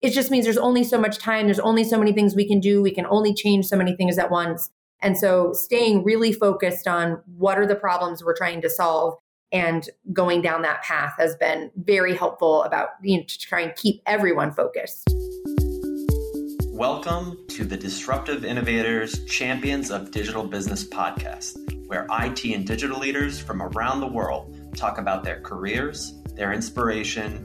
it just means there's only so much time. There's only so many things we can do. We can only change so many things at once. And so staying really focused on what are the problems we're trying to solve and going down that path has been very helpful about you know, to try and keep everyone focused. Welcome to the Disruptive Innovators Champions of Digital Business podcast, where IT and digital leaders from around the world talk about their careers, their inspiration,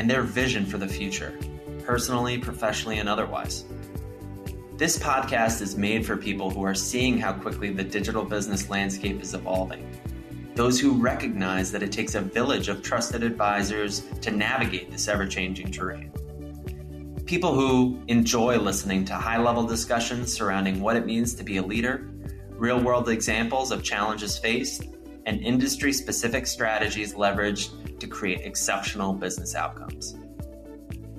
and their vision for the future, personally, professionally, and otherwise. This podcast is made for people who are seeing how quickly the digital business landscape is evolving. Those who recognize that it takes a village of trusted advisors to navigate this ever changing terrain. People who enjoy listening to high level discussions surrounding what it means to be a leader, real world examples of challenges faced, and industry specific strategies leveraged to create exceptional business outcomes.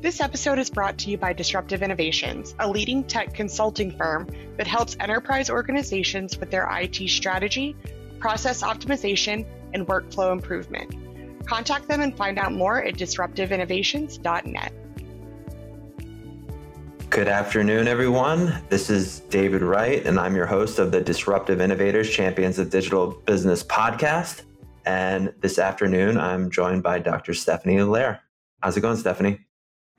This episode is brought to you by Disruptive Innovations, a leading tech consulting firm that helps enterprise organizations with their IT strategy, process optimization, and workflow improvement. Contact them and find out more at disruptiveinnovations.net. Good afternoon, everyone. This is David Wright, and I'm your host of the Disruptive Innovators Champions of Digital Business podcast. And this afternoon, I'm joined by Dr. Stephanie Lahr. How's it going, Stephanie?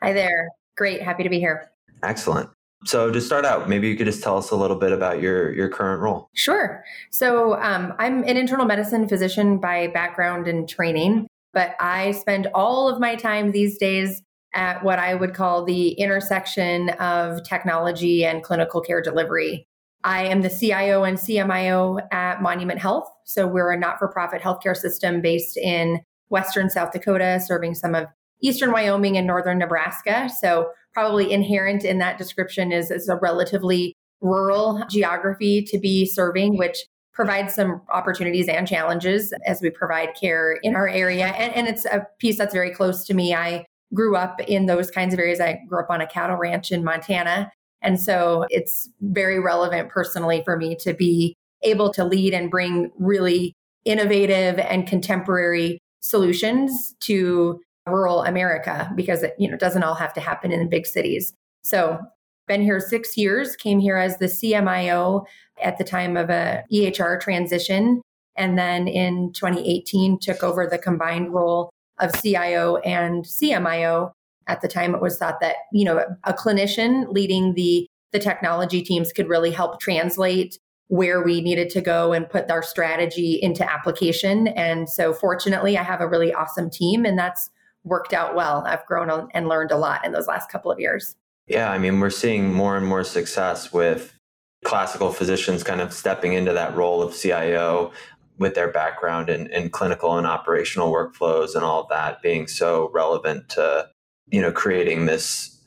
Hi there. Great. Happy to be here. Excellent. So to start out, maybe you could just tell us a little bit about your your current role. Sure. So um, I'm an internal medicine physician by background and training, but I spend all of my time these days at what I would call the intersection of technology and clinical care delivery. I am the CIO and CMIO at Monument Health. So we're a not for profit healthcare system based in Western South Dakota, serving some of Eastern Wyoming and Northern Nebraska. So probably inherent in that description is, is a relatively rural geography to be serving, which provides some opportunities and challenges as we provide care in our area. And, and it's a piece that's very close to me. I grew up in those kinds of areas. I grew up on a cattle ranch in Montana. And so it's very relevant personally for me to be able to lead and bring really innovative and contemporary solutions to rural America because it you know doesn't all have to happen in big cities. So been here 6 years, came here as the CMIO at the time of a EHR transition and then in 2018 took over the combined role of CIO and CMIO. At the time, it was thought that you know a clinician leading the the technology teams could really help translate where we needed to go and put our strategy into application. And so, fortunately, I have a really awesome team, and that's worked out well. I've grown and learned a lot in those last couple of years. Yeah, I mean, we're seeing more and more success with classical physicians kind of stepping into that role of CIO with their background in, in clinical and operational workflows and all of that being so relevant to you know creating this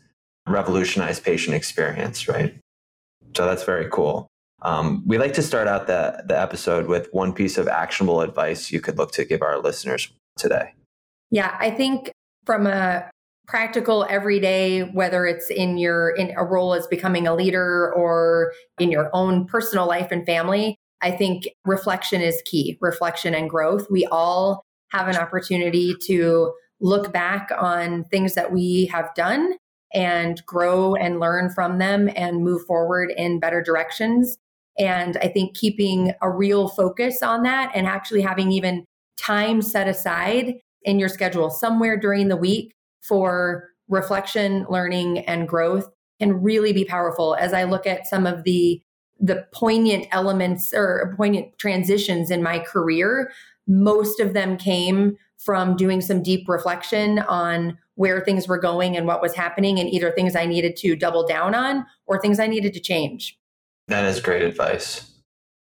revolutionized patient experience right? So that's very cool. Um, we like to start out the, the episode with one piece of actionable advice you could look to give our listeners today. Yeah i think from a practical everyday whether it's in your in a role as becoming a leader or in your own personal life and family I think reflection is key, reflection and growth. We all have an opportunity to look back on things that we have done and grow and learn from them and move forward in better directions. And I think keeping a real focus on that and actually having even time set aside in your schedule somewhere during the week for reflection, learning, and growth can really be powerful. As I look at some of the the poignant elements or poignant transitions in my career, most of them came from doing some deep reflection on where things were going and what was happening, and either things I needed to double down on or things I needed to change. That is great advice.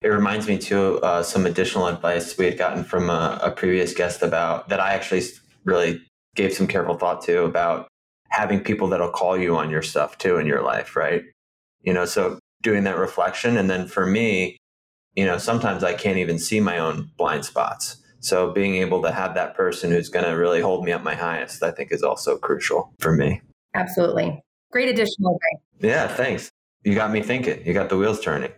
It reminds me too uh, some additional advice we had gotten from a, a previous guest about that I actually really gave some careful thought to about having people that'll call you on your stuff too in your life, right? You know, so doing that reflection. And then for me, you know, sometimes I can't even see my own blind spots. So being able to have that person who's going to really hold me at my highest, I think is also crucial for me. Absolutely. Great additional advice. Yeah, thanks. You got me thinking. You got the wheels turning.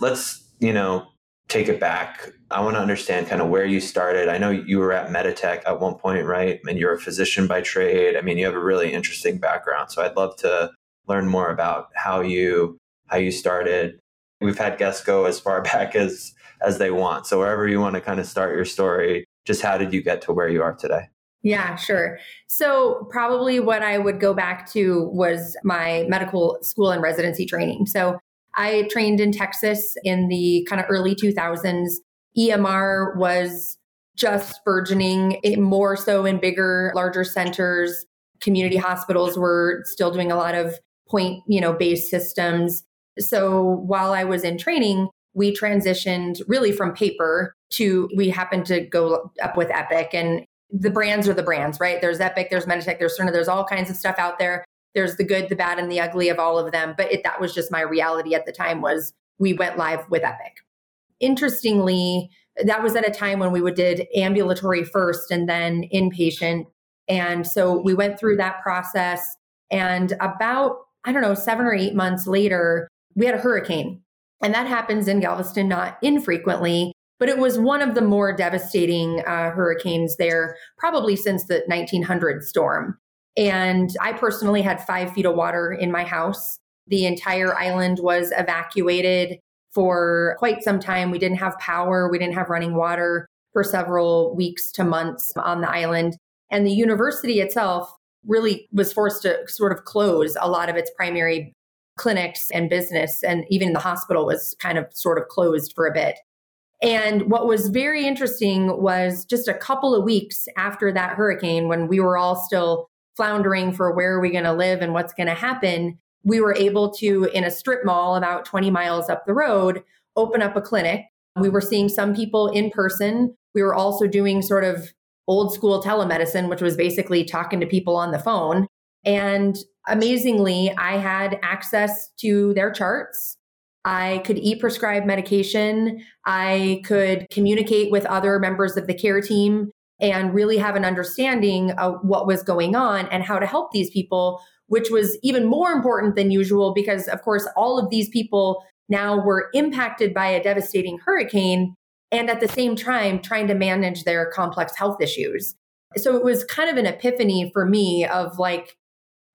Let's, you know, take it back. I want to understand kind of where you started. I know you were at Meditech at one point, right? And you're a physician by trade. I mean, you have a really interesting background. So I'd love to learn more about how you how you started. We've had guests go as far back as as they want. So wherever you want to kind of start your story, just how did you get to where you are today? Yeah, sure. So, probably what I would go back to was my medical school and residency training. So, I trained in Texas in the kind of early 2000s. EMR was just burgeoning, eh, more so in bigger, larger centers. Community hospitals were still doing a lot of point, you know, based systems. So while I was in training, we transitioned really from paper to we happened to go up with Epic and the brands are the brands, right? There's Epic, there's Meditech, there's Cerner, there's all kinds of stuff out there. There's the good, the bad, and the ugly of all of them. But it, that was just my reality at the time was we went live with Epic. Interestingly, that was at a time when we would did ambulatory first and then inpatient. And so we went through that process. And about, I don't know, seven or eight months later, we had a hurricane. And that happens in Galveston not infrequently, but it was one of the more devastating uh, hurricanes there, probably since the 1900 storm. And I personally had five feet of water in my house. The entire island was evacuated for quite some time. We didn't have power, we didn't have running water for several weeks to months on the island. And the university itself really was forced to sort of close a lot of its primary clinics and business. And even the hospital was kind of sort of closed for a bit. And what was very interesting was just a couple of weeks after that hurricane, when we were all still floundering for where are we going to live and what's going to happen, we were able to, in a strip mall about 20 miles up the road, open up a clinic. We were seeing some people in person. We were also doing sort of old school telemedicine, which was basically talking to people on the phone. And amazingly, I had access to their charts. I could e prescribe medication. I could communicate with other members of the care team and really have an understanding of what was going on and how to help these people, which was even more important than usual because, of course, all of these people now were impacted by a devastating hurricane and at the same time trying to manage their complex health issues. So it was kind of an epiphany for me of like,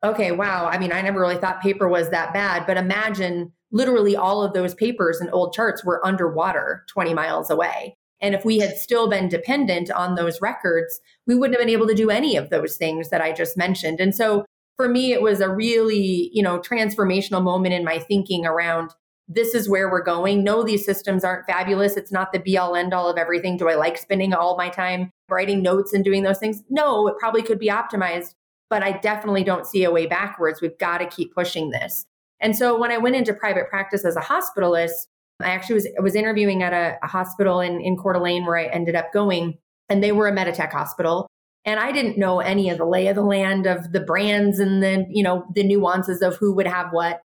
okay, wow. I mean, I never really thought paper was that bad, but imagine literally all of those papers and old charts were underwater 20 miles away. And if we had still been dependent on those records, we wouldn't have been able to do any of those things that I just mentioned. And so for me, it was a really, you know, transformational moment in my thinking around this is where we're going. No, these systems aren't fabulous. It's not the be all end all of everything. Do I like spending all my time writing notes and doing those things? No, it probably could be optimized, but I definitely don't see a way backwards. We've got to keep pushing this. And so when I went into private practice as a hospitalist, I actually was was interviewing at a, a hospital in in Coeur d'Alene where I ended up going, and they were a Meditech hospital. And I didn't know any of the lay of the land of the brands and the you know the nuances of who would have what.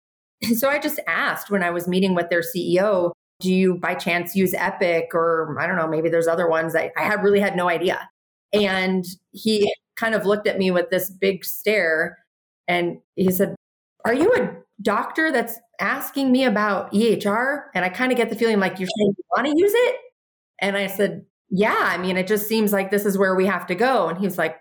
So I just asked when I was meeting with their CEO, "Do you by chance use Epic or I don't know, maybe there's other ones?" I, I had really had no idea. And he kind of looked at me with this big stare, and he said, "Are you a doctor that's asking me about EHR. And I kind of get the feeling like you're saying you want to use it. And I said, Yeah, I mean, it just seems like this is where we have to go. And he was like,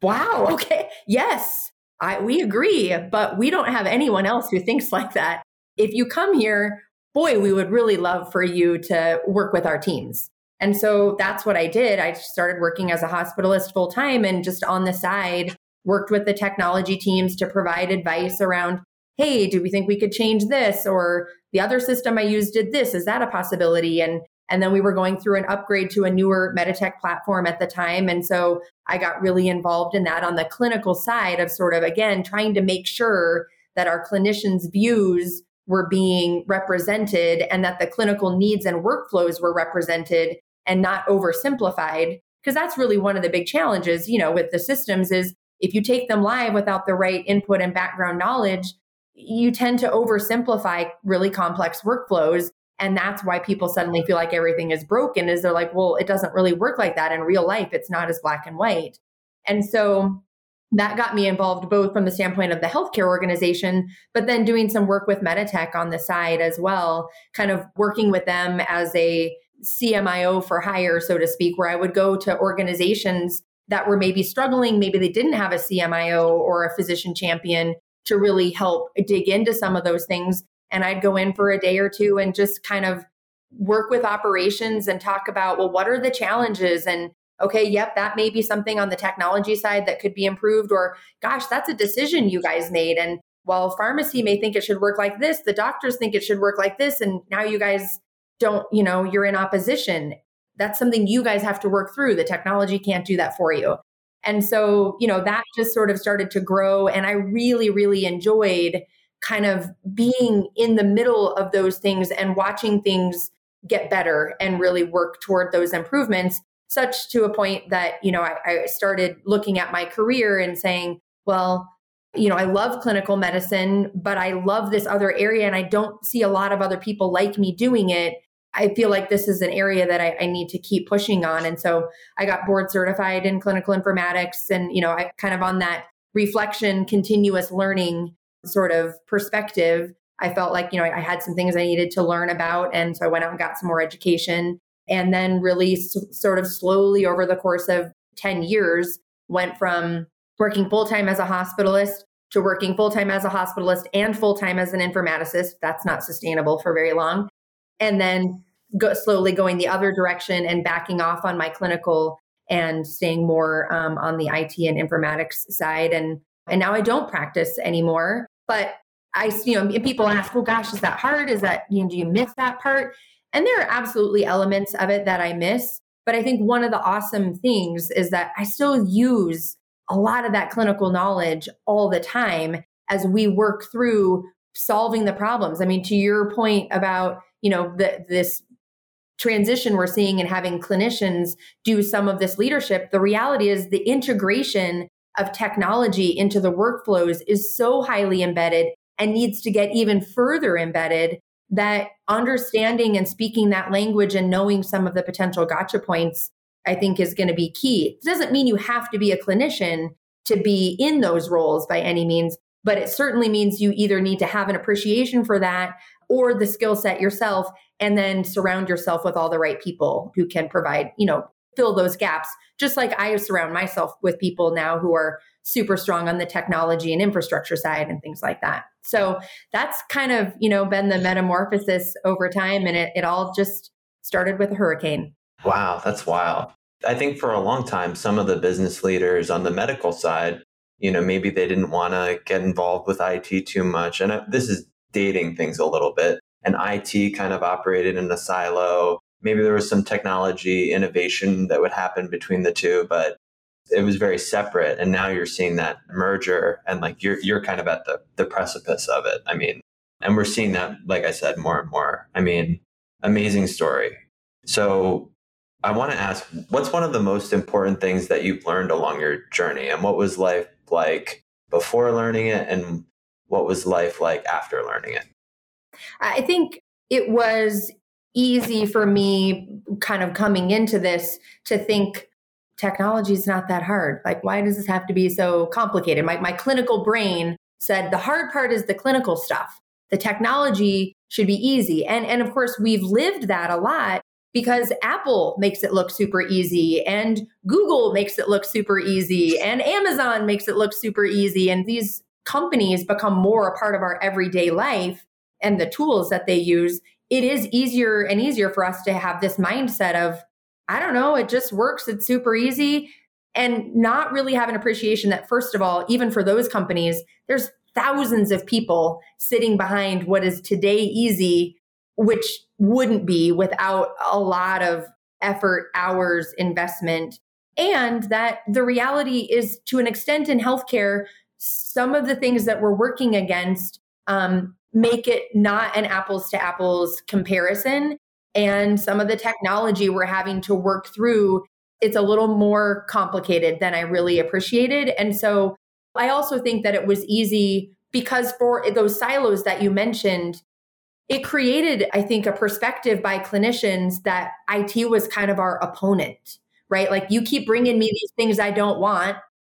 Wow, okay, yes, I, we agree, but we don't have anyone else who thinks like that. If you come here, boy, we would really love for you to work with our teams. And so that's what I did. I started working as a hospitalist full time and just on the side worked with the technology teams to provide advice around hey, do we think we could change this? Or the other system I used did this. Is that a possibility? And and then we were going through an upgrade to a newer Meditech platform at the time. And so I got really involved in that on the clinical side of sort of, again, trying to make sure that our clinicians' views were being represented and that the clinical needs and workflows were represented and not oversimplified. Because that's really one of the big challenges, you know, with the systems is if you take them live without the right input and background knowledge, you tend to oversimplify really complex workflows. And that's why people suddenly feel like everything is broken is they're like, well, it doesn't really work like that in real life. It's not as black and white. And so that got me involved both from the standpoint of the healthcare organization, but then doing some work with Meditech on the side as well, kind of working with them as a CMIO for hire, so to speak, where I would go to organizations that were maybe struggling, maybe they didn't have a CMIO or a physician champion to really help dig into some of those things. And I'd go in for a day or two and just kind of work with operations and talk about, well, what are the challenges? And okay, yep, that may be something on the technology side that could be improved, or gosh, that's a decision you guys made. And while pharmacy may think it should work like this, the doctors think it should work like this. And now you guys don't, you know, you're in opposition. That's something you guys have to work through. The technology can't do that for you. And so, you know, that just sort of started to grow. And I really, really enjoyed kind of being in the middle of those things and watching things get better and really work toward those improvements such to a point that you know I, I, started looking at my career and saying well you know i love clinical medicine but i love this other area and i don't see a lot of other people like me doing it i feel like this is an area that I, I need to keep pushing on and so i got board certified in clinical informatics and you know i kind of on that reflection continuous learning sort of perspective i felt like you know I, I had some things i needed to learn about and so i went out and got some more education and then really s- sort of slowly over the course of 10 years went from working full time as a hospitalist to working full time as a hospitalist and full time as an informaticist. That's not sustainable for very long. And then go, slowly going the other direction and backing off on my clinical and staying more um, on the IT and informatics side. And and now I don't practice anymore. But I, you know, people ask, "Well, gosh, is that hard? Is that you know, do you miss that part?" And there are absolutely elements of it that I miss. But I think one of the awesome things is that I still use a lot of that clinical knowledge all the time as we work through solving the problems. I mean, to your point about, you know, the, this transition we're seeing and having clinicians do some of this leadership, the reality is the integration of technology into the workflows is so highly embedded and needs to get even further embedded that understanding and speaking that language and knowing some of the potential gotcha points, I think is going to be key. It doesn't mean you have to be a clinician to be in those roles by any means, but it certainly means you either need to have an appreciation for that or the skill set yourself and then surround yourself with all the right people who can provide, you know, fill those gaps. Just like I surround myself with people now who are super strong on the technology and infrastructure side and things like that. So that's kind of, you know, been the metamorphosis over time. And it, it all just started with a hurricane. Wow, that's wild. I think for a long time, some of the business leaders on the medical side, you know, maybe they didn't want to get involved with IT too much. And uh, this is dating things a little bit. And IT kind of operated in a silo. Maybe there was some technology innovation that would happen between the two, but it was very separate. And now you're seeing that merger and like you're you're kind of at the the precipice of it. I mean and we're seeing that like i said more and more. I mean amazing story. So i want to ask what's one of the most important things that you've learned along your journey? And what was life like before learning it? And what was life like after learning it i think it was easy for me kind of coming into this to think technology is not that hard. Like, why does this have to be so complicated? My, my clinical brain said the hard part is the clinical stuff. The technology should be easy. And, and of course, we've lived that a lot because Apple makes it look super easy and Google makes it look super easy and Amazon makes it look super easy. And these companies become more a part of our everyday life and the tools that they use. It is easier and easier for us to have this mindset of I don't know, it just works. It's super easy. And not really have an appreciation that, first of all, even for those companies, there's thousands of people sitting behind what is today easy, which wouldn't be without a lot of effort, hours, investment. And that the reality is, to an extent in healthcare, some of the things that we're working against um, make it not an apples to apples comparison and some of the technology we're having to work through it's a little more complicated than I really appreciated. And so I also think that it was easy because for those silos that you mentioned, it created, I think, a perspective by clinicians that IT was kind of our opponent, right? Like you keep bringing me these things I don't want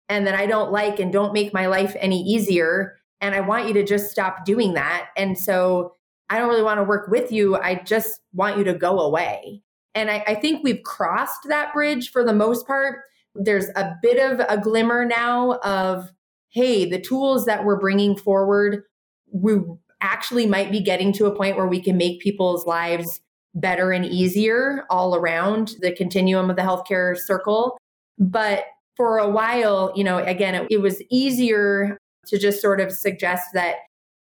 and that I don't like and don't make my life any easier. And I want you to just stop doing that. And so I don't really want to work with you. I just want you to go away. And I, I think we've crossed that bridge for the most part. There's a bit of a glimmer now of, hey, the tools that we're bringing forward, we actually might be getting to a point where we can make people's lives better and easier all around the continuum of the healthcare circle. But for a while, you know, again, it, it was easier to just sort of suggest that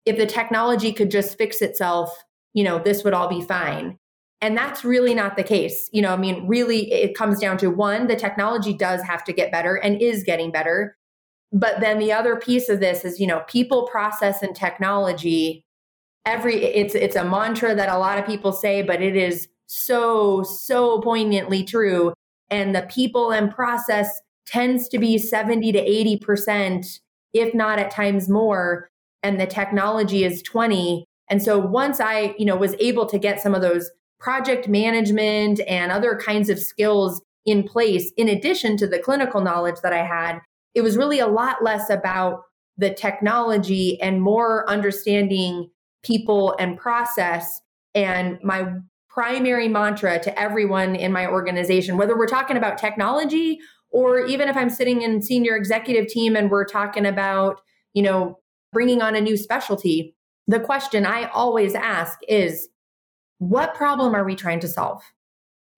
if the technology could just fix itself, you know, this would all be fine. And that's really not the case. You know, I mean, really, it comes down to one, the technology does have to get better and is getting better. But then the other piece of this is, you know, people, process, and technology. Every it's it's a mantra that a lot of people say, but it is so so poignantly true. And the people and process tends to be 70 to 80 percent, if not at times more, and the technology is 20. And so once I, you know, was able to get some of those project management and other kinds of skills in place, in addition to the clinical knowledge that I had, it was really a lot less about the technology and more understanding people and process. And my primary mantra to everyone in my organization, whether we're talking about technology or even if I'm sitting in senior executive team and we're talking about, you know, bringing on a new specialty, the question I always ask is what problem are we trying to solve?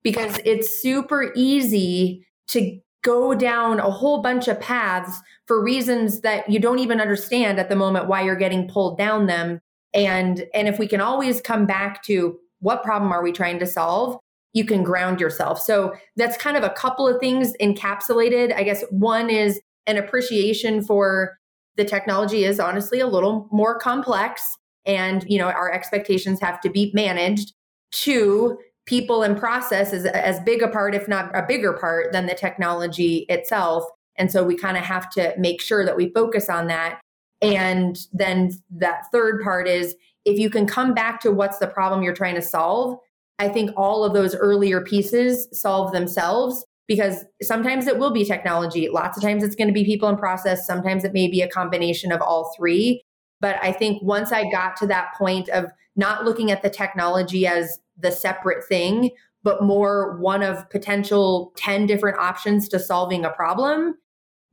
Because it's super easy to go down a whole bunch of paths for reasons that you don't even understand at the moment why you're getting pulled down them and and if we can always come back to what problem are we trying to solve you can ground yourself. So that's kind of a couple of things encapsulated. I guess one is an appreciation for the technology is honestly a little more complex and you know our expectations have to be managed. Two people and process is as big a part if not a bigger part than the technology itself. And so we kind of have to make sure that we focus on that. And then that third part is if you can come back to what's the problem you're trying to solve i think all of those earlier pieces solve themselves because sometimes it will be technology. Lots of times it's going to be people and process. Sometimes it may be a combination of all three. But I think once I got to that point of not looking at the technology as the separate thing, but more one of potential 10 different options to solving a problem,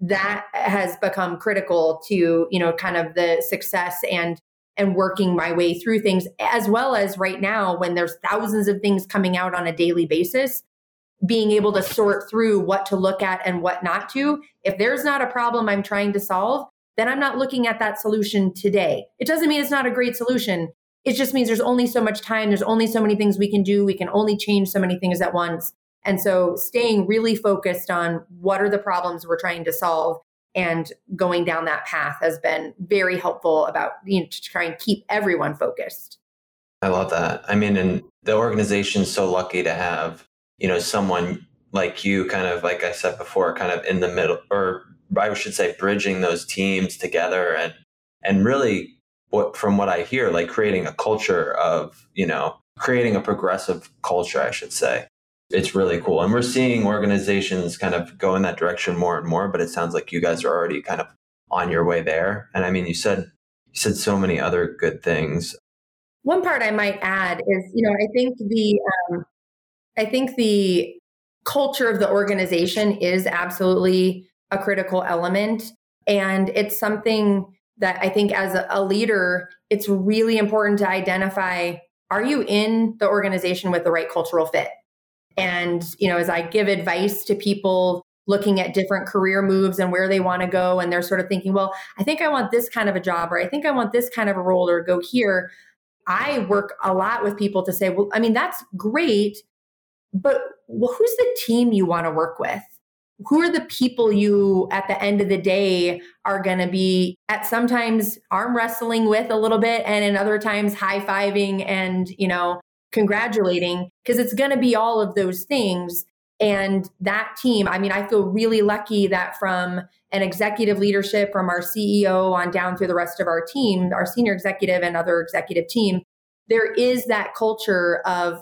that has become critical to, you know, kind of the success and and working my way through things as well as right now when there's thousands of things coming out on a daily basis being able to sort through what to look at and what not to if there's not a problem i'm trying to solve then I'm not looking at that solution today. It doesn't mean it's not a great solution. It just means there's only so much time. There's only so many things we can do. We can only change so many things at once. And so staying really focused on what are the problems we're trying to solve and going down that path has been very helpful about you know to try and keep everyone focused. I love that. I mean, and the organization's so lucky to have, you know, someone like you kind of like I said before, kind of in the middle or I should say, bridging those teams together and and really what from what I hear, like creating a culture of, you know, creating a progressive culture, I should say. It's really cool. And we're seeing organizations kind of go in that direction more and more, but it sounds like you guys are already kind of on your way there. And I mean, you said you said so many other good things. One part I might add is, you know, I think the um, I think the culture of the organization is absolutely a critical element. And it's something that I think as a leader, it's really important to identify are you in the organization with the right cultural fit? And, you know, as I give advice to people looking at different career moves and where they want to go, and they're sort of thinking, well, I think I want this kind of a job, or I think I want this kind of a role, or go here. I work a lot with people to say, well, I mean, that's great, but well, who's the team you want to work with? who are the people you at the end of the day are going to be at sometimes arm wrestling with a little bit and in other times high-fiving and you know congratulating because it's going to be all of those things And that team, I mean, I feel really lucky that from an executive leadership, from our CEO on down through the rest of our team, our senior executive and other executive team, there is that culture of,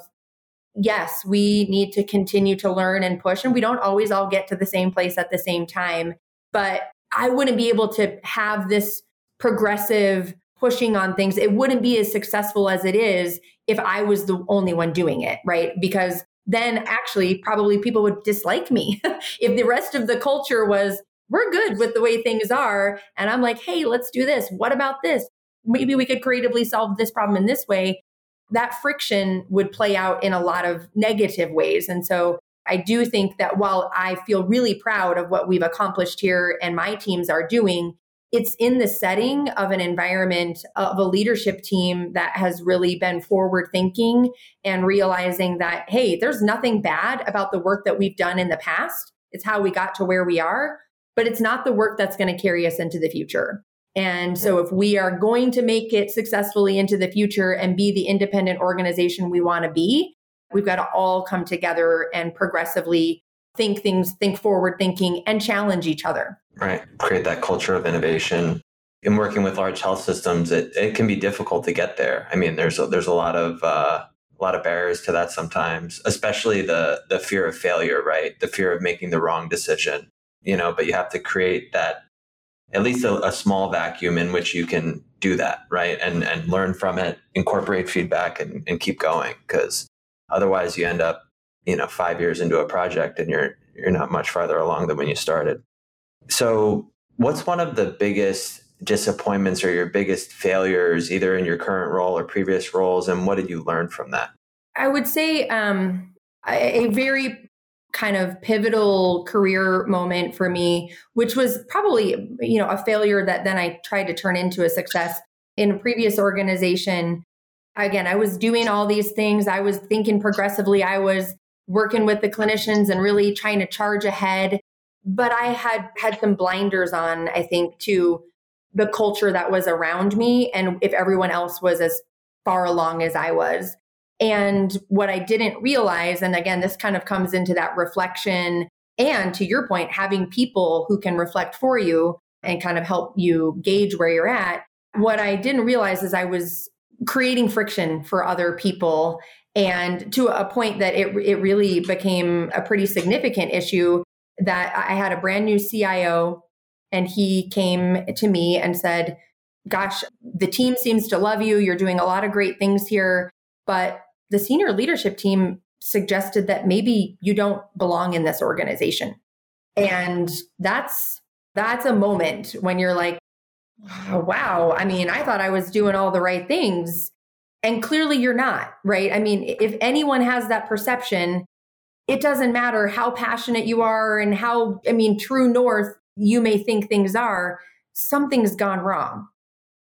yes, we need to continue to learn and push. And we don't always all get to the same place at the same time. But I wouldn't be able to have this progressive pushing on things. It wouldn't be as successful as it is if I was the only one doing it, right? Because then actually probably people would dislike me. if the rest of the culture was, we're good with the way things are. And I'm like, hey, let's do this. What about this? Maybe we could creatively solve this problem in this way. That friction would play out in a lot of negative ways. And so I do think that while I feel really proud of what we've accomplished here and my teams are doing, it's in the setting of an environment of a leadership team that has really been forward thinking and realizing that, hey, there's nothing bad about the work that we've done in the past. It's how we got to where we are, but it's not the work that's going to carry us into the future. And so, if we are going to make it successfully into the future and be the independent organization we want to be, we've got to all come together and progressively think things, think forward thinking, and challenge each other. Right. Create that culture of innovation. In working with large health systems, it, it can be difficult to get there. I mean, there's a, there's a lot of uh, a lot of barriers to that sometimes, especially the the fear of failure, right? The fear of making the wrong decision. You know, but you have to create that at least a, a small vacuum in which you can do that, right? And and learn from it, incorporate feedback, and, and keep going. Because otherwise, you end up, you know, five years into a project and you're you're not much farther along than when you started. So, what's one of the biggest disappointments or your biggest failures, either in your current role or previous roles, and what did you learn from that? I would say um, a very kind of pivotal career moment for me, which was probably you know a failure that then I tried to turn into a success in a previous organization. Again, I was doing all these things. I was thinking progressively. I was working with the clinicians and really trying to charge ahead but I had had some blinders on, I think, to the culture that was around me and if everyone else was as far along as I was. And what I didn't realize, and again, this kind of comes into that reflection and to your point, having people who can reflect for you and kind of help you gauge where you're at. What I didn't realize is I was creating friction for other people and to a point that it, it really became a pretty significant issue that I had a brand new CIO and he came to me and said, Gosh, the team seems to love you. You're doing a lot of great things here. But the senior leadership team suggested that maybe you don't belong in this organization. And that's that's a moment when you're like, oh, wow, I mean, I thought I was doing all the right things. And clearly you're not, right? I mean, if anyone has that perception, it doesn't matter how passionate you are and how, I mean, true north you may think things are, something's gone wrong.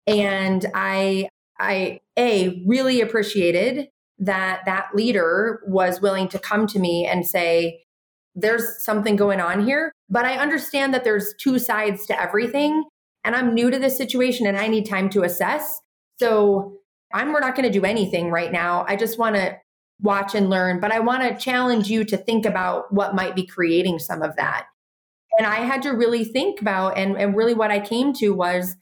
And I, I, A, really appreciated that that leader was willing to come to me and say, there's something going on here, but I understand that there's two sides to everything. And I'm new to this situation and I need time to assess. So I'm we're not going to do anything right now. I just want to watch and learn, but I want to challenge you to think about what might be creating some of that. And I had to really think about, and, and really what I came to was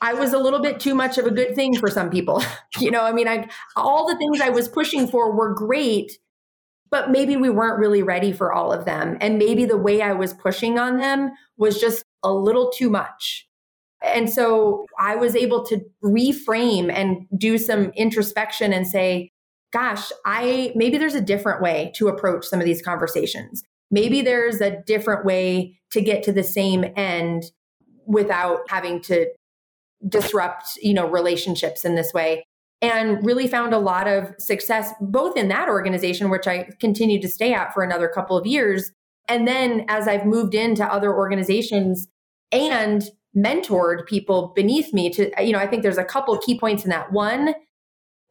I was a little bit too much of a good thing for some people. you know, I mean, I all the things I was pushing for were great, but maybe we weren't really ready for all of them. And maybe the way I was pushing on them was just a little too much. And so I was able to reframe and do some introspection and say, gosh, I maybe there's a different way to approach some of these conversations. Maybe there's a different way to get to the same end without having to disrupt, you know, relationships in this way. And really found a lot of success both in that organization, which I continued to stay at for another couple of years. And then as I've moved into other organizations and mentored people beneath me to, you know, I think there's a couple key points in that. One,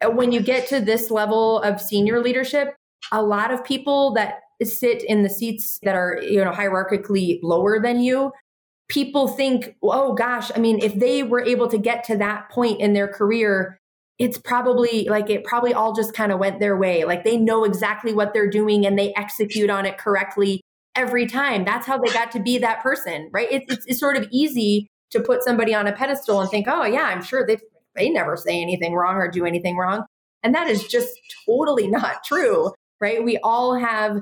uh, when you get to this level of senior leadership, a lot of people that sit in the seats that are, you know, hierarchically lower than you, people think, oh gosh, I mean, if they were able to get to that point in their career, it's probably like it probably all just kind of went their way. Like they know exactly what they're doing and they execute on it correctly every time. That's how they got to be that person, right? It's, it's, it's sort of easy to put somebody on a pedestal and think, oh, yeah, I'm sure they, they never say anything wrong or do anything wrong. And that is just totally not true, right? We all have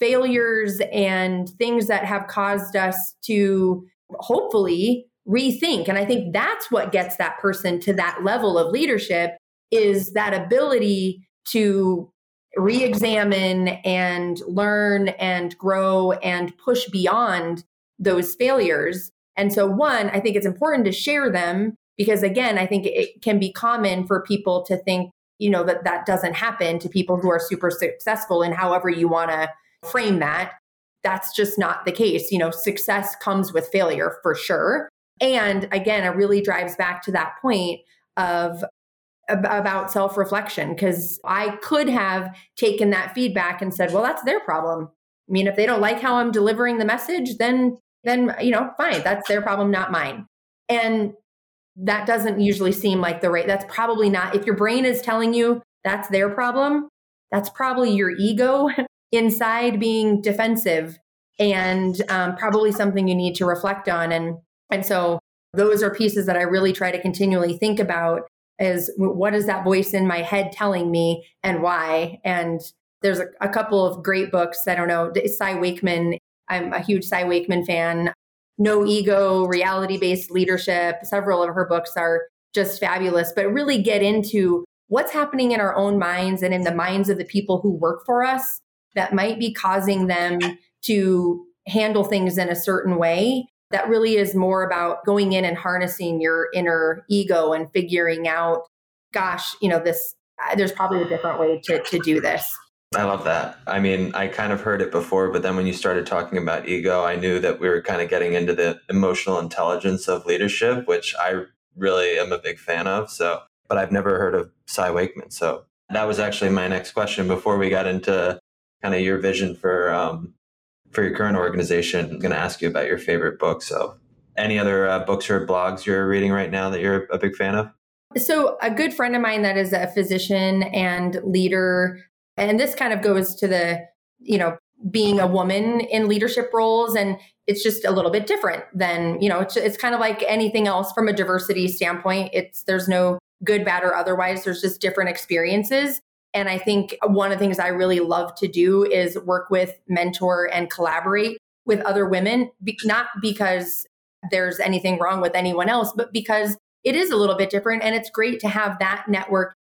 failures and things that have caused us to hopefully rethink. And I think that's what gets that person to that level of leadership is that ability to re-examine and learn and grow and push beyond those failures. And so one, I think it's important to share them because again, I think it can be common for people to think, you know, that that doesn't happen to people who are super successful in however you want to frame that. That's just not the case. You know, success comes with failure for sure. And again, it really drives back to that point of about self reflection because I could have taken that feedback and said, well, that's their problem. I mean, if they don't like how I'm delivering the message, then, then, you know, fine, that's their problem, not mine. And that doesn't usually seem like the right, that's probably not, if your brain is telling you that's their problem, that's probably your ego inside being defensive and um, probably something you need to reflect on. And, and so those are pieces that I really try to continually think about is what is that voice in my head telling me and why? And there's a, a couple of great books. I don't know, Cy Wakeman. I'm a huge Cy Wakeman fan. No Ego, Reality Based Leadership. Several of her books are just fabulous, but really get into what's happening in our own minds and in the minds of the people who work for us that might be causing them to handle things in a certain way that really is more about going in and harnessing your inner ego and figuring out gosh you know this uh, there's probably a different way to, to do this I love that. I mean, I kind of heard it before, but then when you started talking about ego, I knew that we were kind of getting into the emotional intelligence of leadership, which I really am a big fan of. So, but I've never heard of Cy Wakeman. So that was actually my next question before we got into kind of your vision for um, for your current organization, I'm going to ask you about your favorite book. So, any other uh, books or blogs you're reading right now that you're a big fan of? So, a good friend of mine that is a physician and leader, and this kind of goes to the, you know, being a woman in leadership roles and it's just a little bit different than you know it's, it's kind of like anything else from a diversity standpoint. It's there's no good bad or otherwise. There's just different experiences. And I think one of the things I really love to do is work with, mentor, and collaborate with other women, not because there's anything wrong with anyone else, but because it is a little bit different. And it's great to have that network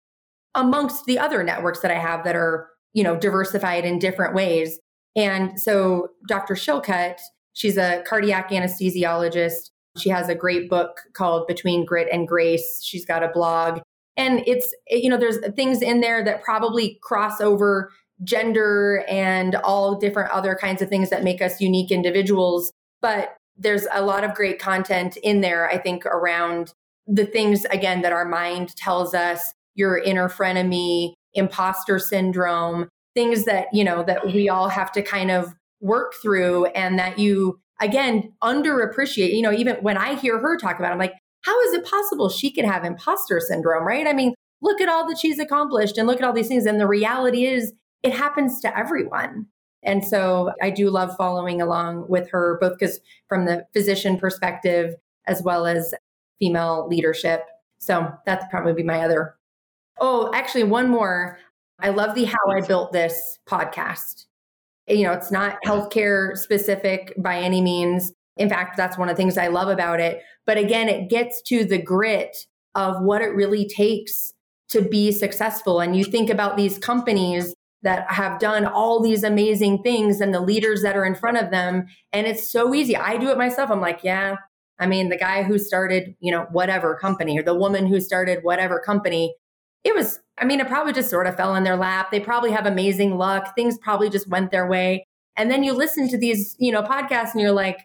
amongst the other networks that I have that are, you know, diversified in different ways. And so Dr. Shillcutt, she's a cardiac anesthesiologist. She has a great book called Between Grit and Grace. She's got a blog and it's you know there's things in there that probably cross over gender and all different other kinds of things that make us unique individuals but there's a lot of great content in there i think around the things again that our mind tells us your inner frenemy imposter syndrome things that you know that we all have to kind of work through and that you again underappreciate you know even when i hear her talk about it, i'm like how is it possible she could have imposter syndrome, right? I mean, look at all that she's accomplished and look at all these things. And the reality is, it happens to everyone. And so I do love following along with her, both because from the physician perspective as well as female leadership. So that's probably my other. Oh, actually, one more. I love the How I Built This podcast. You know, it's not healthcare specific by any means. In fact, that's one of the things I love about it. But again, it gets to the grit of what it really takes to be successful. And you think about these companies that have done all these amazing things and the leaders that are in front of them. And it's so easy. I do it myself. I'm like, yeah, I mean, the guy who started, you know, whatever company or the woman who started whatever company, it was, I mean, it probably just sort of fell in their lap. They probably have amazing luck. Things probably just went their way. And then you listen to these, you know, podcasts and you're like,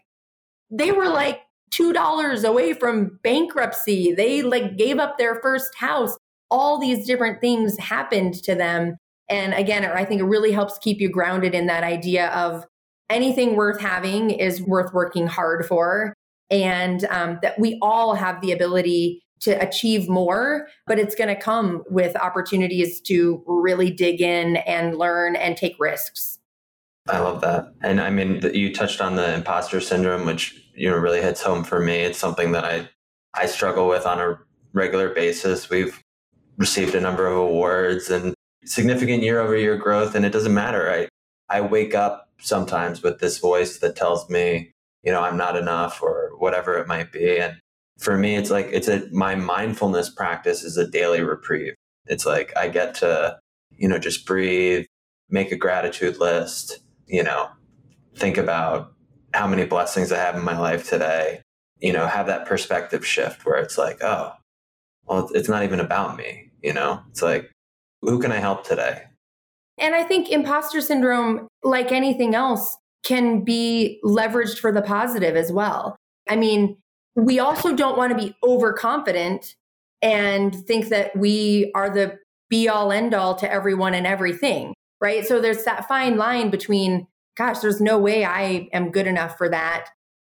they were like $2 away from bankruptcy. They like gave up their first house. All these different things happened to them. And again, I think it really helps keep you grounded in that idea of anything worth having is worth working hard for. And um, that we all have the ability to achieve more, but it's going to come with opportunities to really dig in and learn and take risks. I love that. And I mean, you touched on the imposter syndrome, which, you know, really hits home for me. It's something that I, I struggle with on a regular basis. We've received a number of awards and significant year over year growth. And it doesn't matter. I, I wake up sometimes with this voice that tells me, you know, I'm not enough or whatever it might be. And for me, it's like, it's a, my mindfulness practice is a daily reprieve. It's like I get to, you know, just breathe, make a gratitude list, you know, think about how many blessings I have in my life today, you know, have that perspective shift where it's like, oh, well, it's not even about me, you know, it's like, who can I help today? And I think imposter syndrome, like anything else, can be leveraged for the positive as well. I mean, we also don't want to be overconfident and think that we are the be all end all to everyone and everything, right? So there's that fine line between, gosh, there's no way I am good enough for that.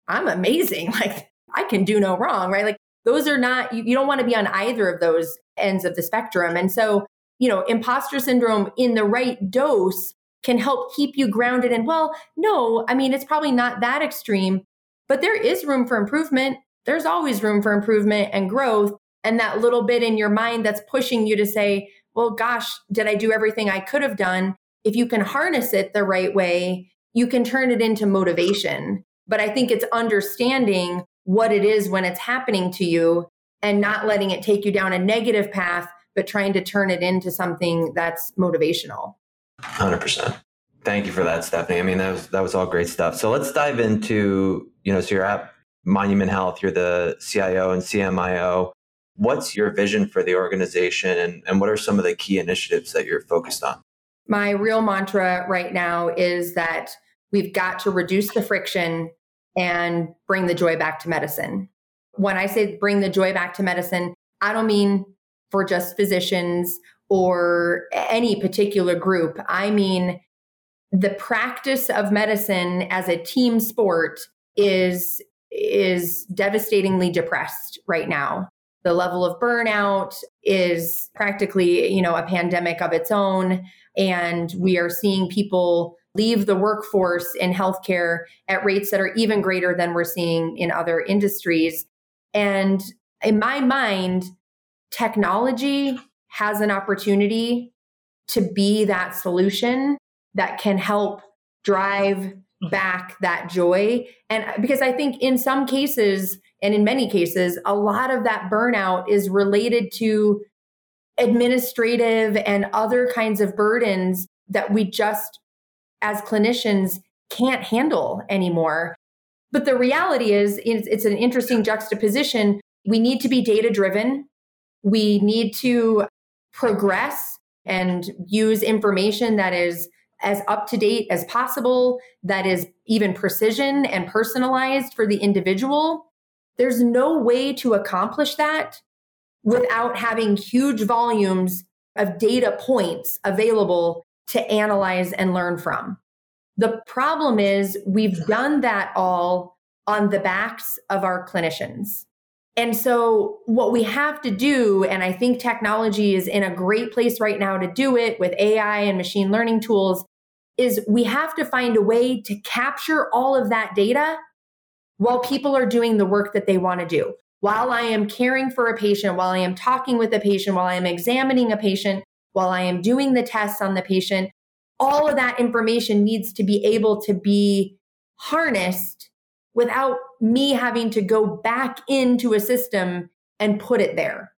I'm amazing. Like I can do no wrong, right? Like those are not, you, you don't want to be on either of those ends of the spectrum. And so, you know, imposter syndrome in the right dose can help keep you grounded and well no i mean it's probably not that extreme but there is room for improvement there's always room for improvement and growth and that little bit in your mind that's pushing you to say well gosh did i do everything i could have done if you can harness it the right way you can turn it into motivation but i think it's understanding what it is when it's happening to you and not letting it take you down a negative path but trying to turn it into something that's motivational Hundred percent. Thank you for that, Stephanie. I mean, that was that was all great stuff. So let's dive into you know, so you're at Monument Health, you're the CIO and CMIO. What's your vision for the organization, and, and what are some of the key initiatives that you're focused on? My real mantra right now is that we've got to reduce the friction and bring the joy back to medicine. When I say bring the joy back to medicine, I don't mean for just physicians or any particular group. I mean, the practice of medicine as a team sport is is devastatingly depressed right now. The level of burnout is practically, you know, a pandemic of its own and we are seeing people leave the workforce in healthcare at rates that are even greater than we're seeing in other industries. And in my mind, technology has an opportunity to be that solution that can help drive back that joy. And because I think in some cases, and in many cases, a lot of that burnout is related to administrative and other kinds of burdens that we just, as clinicians, can't handle anymore. But the reality is, it's an interesting juxtaposition. We need to be data driven. We need to progress and use information that is as up to date as possible, that is even precision and personalized for the individual. There's no way to accomplish that without having huge volumes of data points available to analyze and learn from. The problem is we've done that all on the backs of our clinicians. And so, what we have to do, and I think technology is in a great place right now to do it with AI and machine learning tools, is we have to find a way to capture all of that data while people are doing the work that they want to do. While I am caring for a patient, while I am talking with a patient, while I am examining a patient, while I am doing the tests on the patient, all of that information needs to be able to be harnessed without me having to go back into a system and put it there.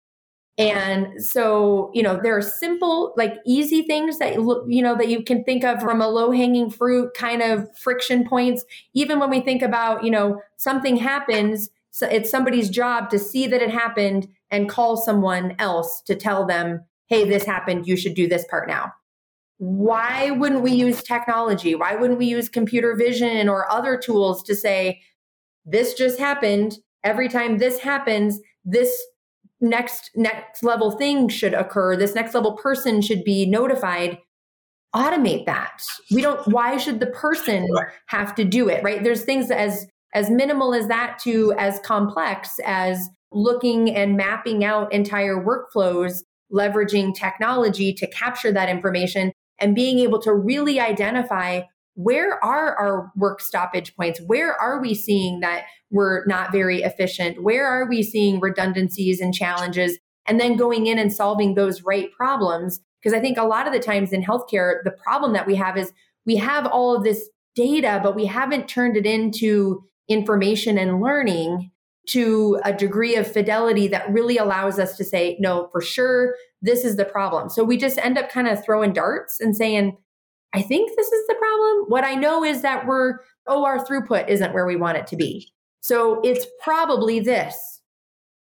And so, you know, there are simple, like easy things that, you know, that you can think of from a low hanging fruit kind of friction points. Even when we think about, you know, something happens, so it's somebody's job to see that it happened and call someone else to tell them, hey, this happened. You should do this part now why wouldn't we use technology? Why wouldn't we use computer vision or other tools to say, this just happened. Every time this happens, this next next level thing should occur. This next level person should be notified. Automate that. We don't why should the person have to do it, right? There's things as as minimal as that to as complex as looking and mapping out entire workflows, leveraging technology to capture that information and being able to really identify where are our work stoppage points? Where are we seeing that we're not very efficient? Where are we seeing redundancies and challenges? And then going in and solving those right problems. Because I think a lot of the times in healthcare, the problem that we have is we have all of this data, but we haven't turned it into information and learning to a degree of fidelity that really allows us to say, no, for sure, this is the problem. So we just end up kind of throwing darts and saying, I think this is the problem. What I know is that we're, oh, our throughput isn't where we want it to be. So it's probably this.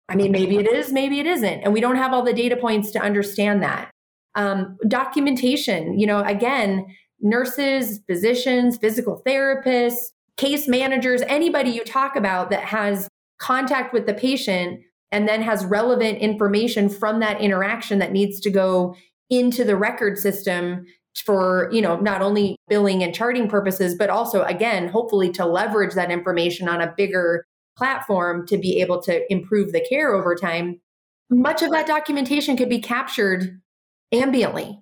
I mean, maybe it is, maybe it isn't. And we don't have all the data points to understand that. Um, documentation, you know, again, nurses, physicians, physical therapists, case managers, anybody you talk about that has contact with the patient and then has relevant information from that interaction that needs to go into the record system for you know not only billing and charting purposes but also again hopefully to leverage that information on a bigger platform to be able to improve the care over time. Much of that documentation could be captured ambiently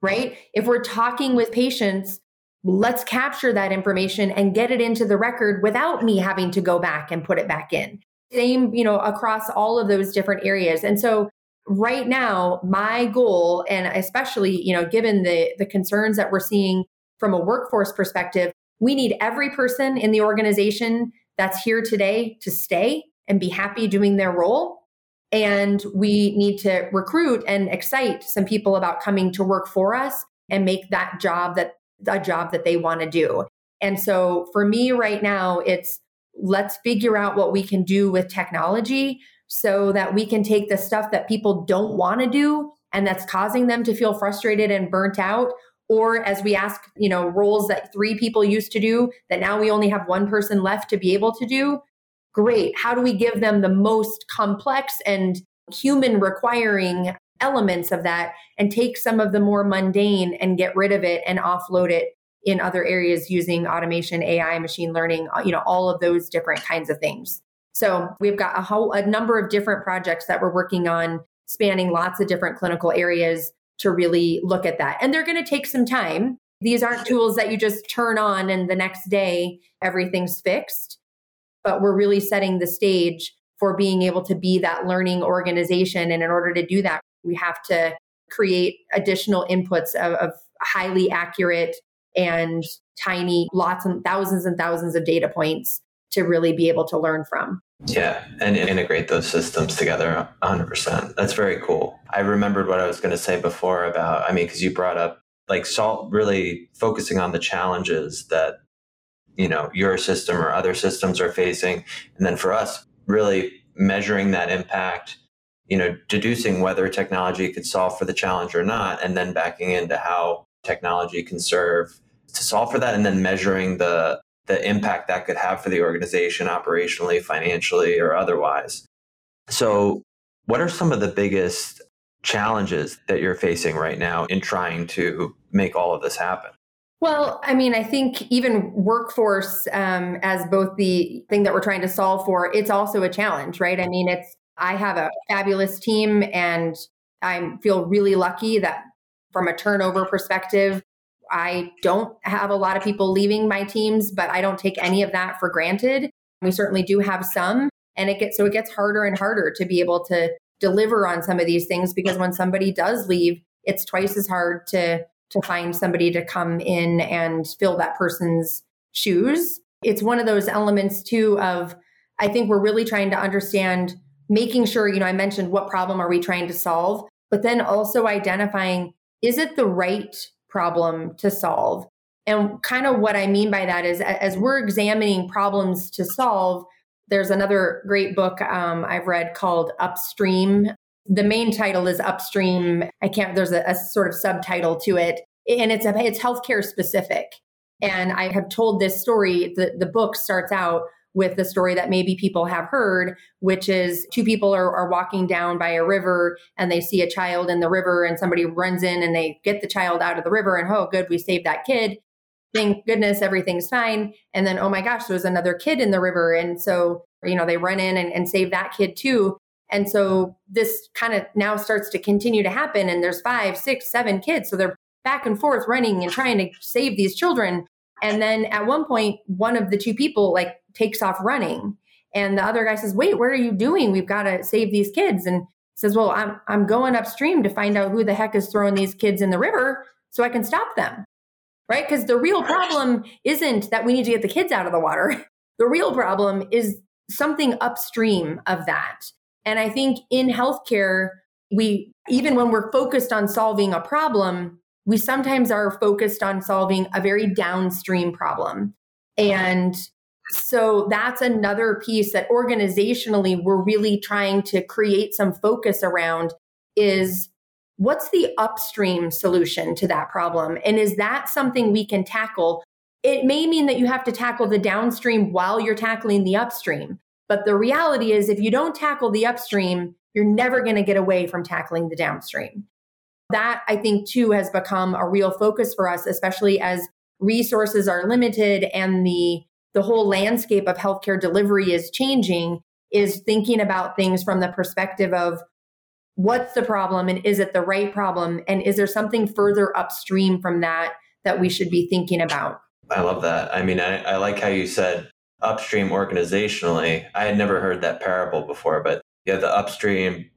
right? If we're talking with patients let's capture that information and get it into the record without me having to go back and put it back in. Same you know across all of those different areas. And so right now my goal and especially you know given the the concerns that we're seeing from a workforce perspective we need every person in the organization that's here today to stay and be happy doing their role. And we need to recruit and excite some people about coming to work for us and make that job that a job that they want to do. And so for me right now it's let's figure out what we can do with technology so that we can take the stuff that people don't want to do and that's causing them to feel frustrated and burnt out. Or as we ask you know roles that three people used to do that now we only have one person left to be able to do great. How do we give them the most complex and human requiring elements of that and take some of the more mundane and get rid of it and offload it in other areas using automation ai machine learning uh, you know all of those different kinds of things so we've got a whole a number of different projects that we're working on spanning lots of different clinical areas to really look at that. And they're going to take some time. These aren't tools that you just turn on and the next day everything's fixed. But we're really setting the stage for being able to be that learning organization. And in order to do that, we have to create additional inputs of, of highly accurate and tiny, lots and thousands and thousands of data points to really be able to learn from. Yeah, and integrate those systems together 100%. That's very cool. I remembered what I was going to say before about, I mean, because you brought up like salt really focusing on the challenges that, you know, your system or other systems are facing. And then for us, really measuring that impact, you know, deducing whether technology could solve for the challenge or not, and then backing into how technology can serve to solve for that, and then measuring the the impact that could have for the organization operationally, financially, or otherwise. So, what are some of the biggest challenges that you're facing right now in trying to make all of this happen? Well, I mean, I think even workforce um, as both the thing that we're trying to solve for, it's also a challenge, right? I mean, it's I have a fabulous team, and I feel really lucky that from a turnover perspective, I don't have a lot of people leaving my teams, but I don't take any of that for granted. We certainly do have some, and it gets so it gets harder and harder to be able to deliver on some of these things because when somebody does leave, it's twice as hard to to find somebody to come in and fill that person's shoes. It's one of those elements too of I think we're really trying to understand making sure, you know, I mentioned what problem are we trying to solve, but then also identifying is it the right problem to solve. And kind of what I mean by that is as we're examining problems to solve, there's another great book um, I've read called Upstream. The main title is Upstream. I can't, there's a, a sort of subtitle to it, and it's, a, it's healthcare specific. And I have told this story. The, the book starts out with the story that maybe people have heard, which is two people are, are, walking down by a river and they see a child in the river and somebody runs in and they get the child out of the river and oh, good, we saved that kid. Thank goodness everything's fine. And then, oh my gosh, there was another kid in the river. And so, you know, they run in and, and save that kid too. And so this kind of now starts to continue to happen. And there's five, six, seven kids. So they're back and forth running and trying to save these children. And then at one point, one of the two people like takes off running. And the other guy says, Wait, what are you doing? We've got to save these kids. And says, Well, I'm I'm going upstream to find out who the heck is throwing these kids in the river so I can stop them. Right? Because the real problem isn't that we need to get the kids out of the water. The real problem is something upstream of that. And I think in healthcare, we, even when we're focused on solving a problem, we sometimes are focused on solving a very downstream problem. And so that's another piece that organizationally we're really trying to create some focus around is what's the upstream solution to that problem? And is that something we can tackle? It may mean that you have to tackle the downstream while you're tackling the upstream. But the reality is, if you don't tackle the upstream, you're never going to get away from tackling the downstream. That, I think, too, has become a real focus for us, especially as resources are limited and the, the whole landscape of healthcare delivery is changing, is thinking about things from the perspective of what's the problem and is it the right problem? And is there something further upstream from that that we should be thinking about? I love that. I mean, I, I like how you said upstream organizationally. I had never heard that parable before, but you have the upstream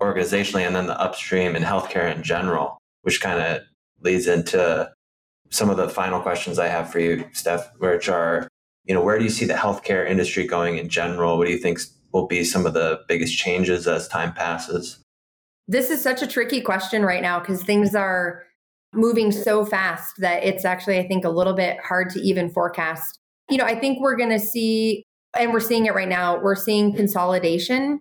organizationally and then the upstream in healthcare in general, which kind of leads into some of the final questions I have for you, Steph, which are, you know, where do you see the healthcare industry going in general? What do you think will be some of the biggest changes as time passes? This is such a tricky question right now because things are moving so fast that it's actually, I think, a little bit hard to even forecast you know, I think we're going to see, and we're seeing it right now, we're seeing consolidation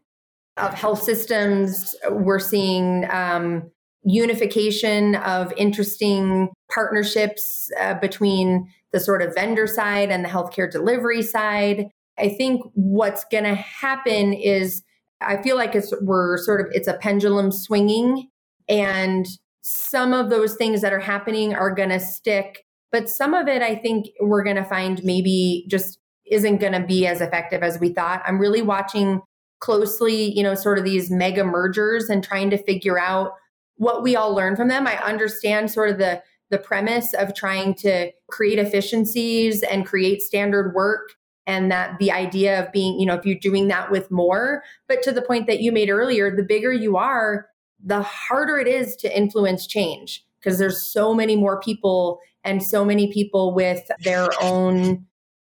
of health systems. We're seeing um, unification of interesting partnerships uh, between the sort of vendor side and the healthcare delivery side. I think what's going to happen is I feel like it's we're sort of it's a pendulum swinging and some of those things that are happening are going to stick but some of it, I think we're going to find maybe just isn't going to be as effective as we thought. I'm really watching closely, you know, sort of these mega mergers and trying to figure out what we all learn from them. I understand sort of the the premise of trying to create efficiencies and create standard work and that the idea of being, you know, if you're doing that with more, but to the point that you made earlier, the bigger you are, the harder it is to influence change because there's so many more people and so many people with their own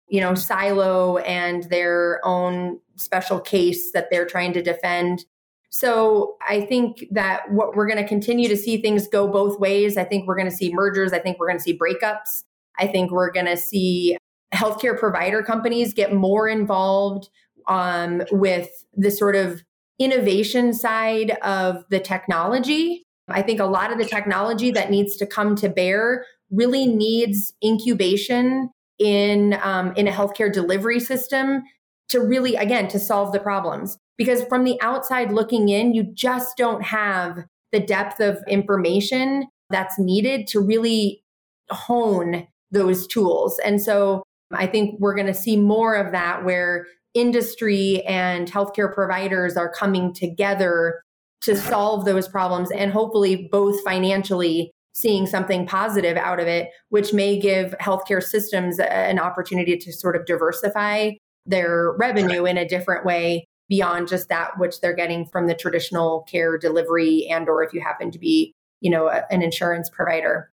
you know silo and their own special case that they're trying to defend so i think that what we're going to continue to see things go both ways. I think we're going to see mergers. I think we're going to see breakups. I think we're going to see healthcare provider companies get more involved um, with the sort of innovation side of the technology. I think a lot of the technology that needs to come to bear really needs incubation in um, in a healthcare delivery system to really again to solve the problems. Because from the outside looking in you just don't have the depth of information that's needed to really hone those tools. And so i think we're going to see more of that where industry and healthcare providers are coming together to solve those problems and hopefully both financially seeing something positive out of it, which may give healthcare systems an opportunity to sort of diversify their revenue in a different way beyond just that which they're getting from the traditional care delivery and or if you happen to be you know a, an insurance provider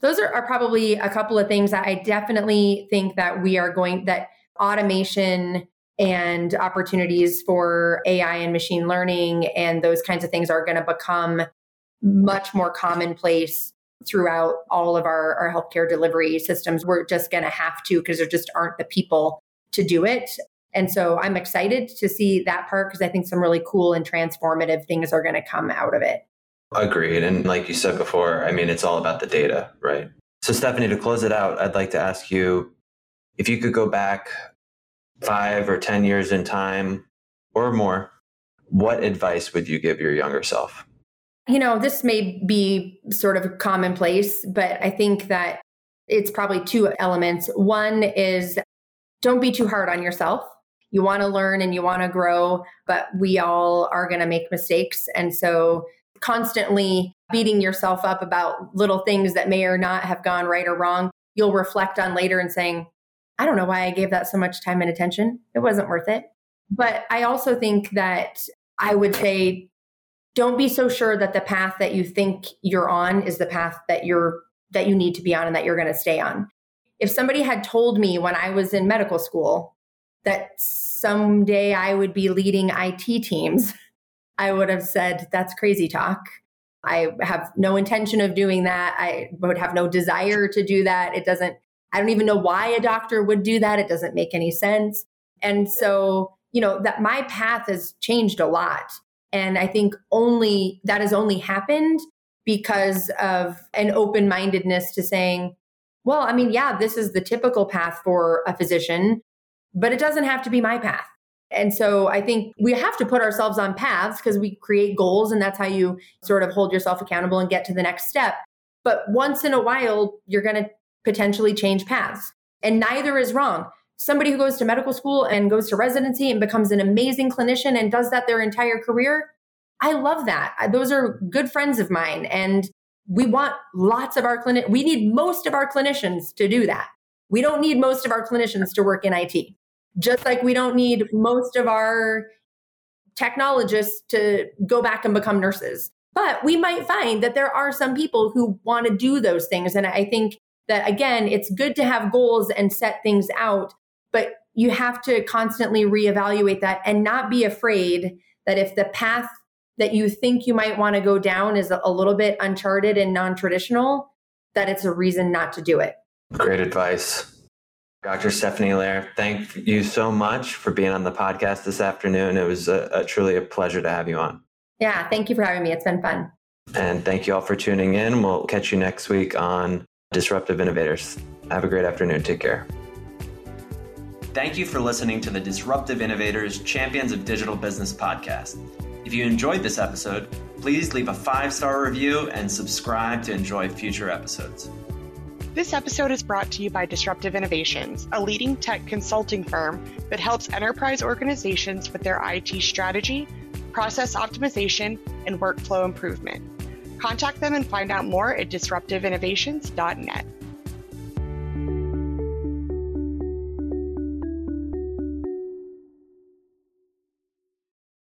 those are, are probably a couple of things that i definitely think that we are going that automation and opportunities for AI and machine learning and those kinds of things are going to become much more commonplace throughout all of our, our healthcare delivery systems. We're just going to have to because there just aren't the people to do it. And so I'm excited to see that part because I think some really cool and transformative things are going to come out of it. Agreed. And like you said before, I mean, it's all about the data, right? So, Stephanie, to close it out, I'd like to ask you if you could go back five or 10 years in time or more, what advice would you give your younger self? You know, this may be sort of commonplace, but I think that it's probably two elements. One is don't be too hard on yourself. you want to learn and you want to grow, but we all are going to make mistakes. And so constantly beating yourself up about little things that may or not have gone right or wrong, you'll reflect on later and saying, I don't know why I gave that so much time and attention. It wasn't worth it. But I also think that I would say don't be so sure that the path that you think you're on is the path that you're that you need to be on and that you're going to stay on. If somebody had told me when I was in medical school that someday I would be leading IT teams, I would have said that's crazy talk. I have no intention of doing that. I would have no desire to do that. It doesn't I don't even know why a doctor would do that. It doesn't make any sense. And so, you know, that my path has changed a lot. And I think only that has only happened because of an open mindedness to saying, well, I mean, yeah, this is the typical path for a physician, but it doesn't have to be my path. And so I think we have to put ourselves on paths because we create goals and that's how you sort of hold yourself accountable and get to the next step. But once in a while, you're going to potentially change paths. And neither is wrong. Somebody who goes to medical school and goes to residency and becomes an amazing clinician and does that their entire career, I love that. Those are good friends of mine. And we want lots of our clinic, we need most of our clinicians to do that. We don't need most of our clinicians to work in IT, just like we don't need most of our technologists to go back and become nurses. But we might find that there are some people who want to do those things. And I think that again, it's good to have goals and set things out, but you have to constantly reevaluate that and not be afraid that if the path that you think you might want to go down is a little bit uncharted and non-traditional, that it's a reason not to do it. Great advice. Dr. Stephanie Lahr, thank you so much for being on the podcast this afternoon. It was a, a, truly a pleasure to have you on. Yeah, thank you for having me. It's been fun. And thank you all for tuning in. We'll catch you next week on Disruptive Innovators. Have a great afternoon. Take care. Thank you for listening to the Disruptive Innovators Champions of Digital Business podcast. If you enjoyed this episode, please leave a five star review and subscribe to enjoy future episodes. This episode is brought to you by Disruptive Innovations, a leading tech consulting firm that helps enterprise organizations with their IT strategy, process optimization, and workflow improvement. Contact them and find out more at disruptiveinnovations.net.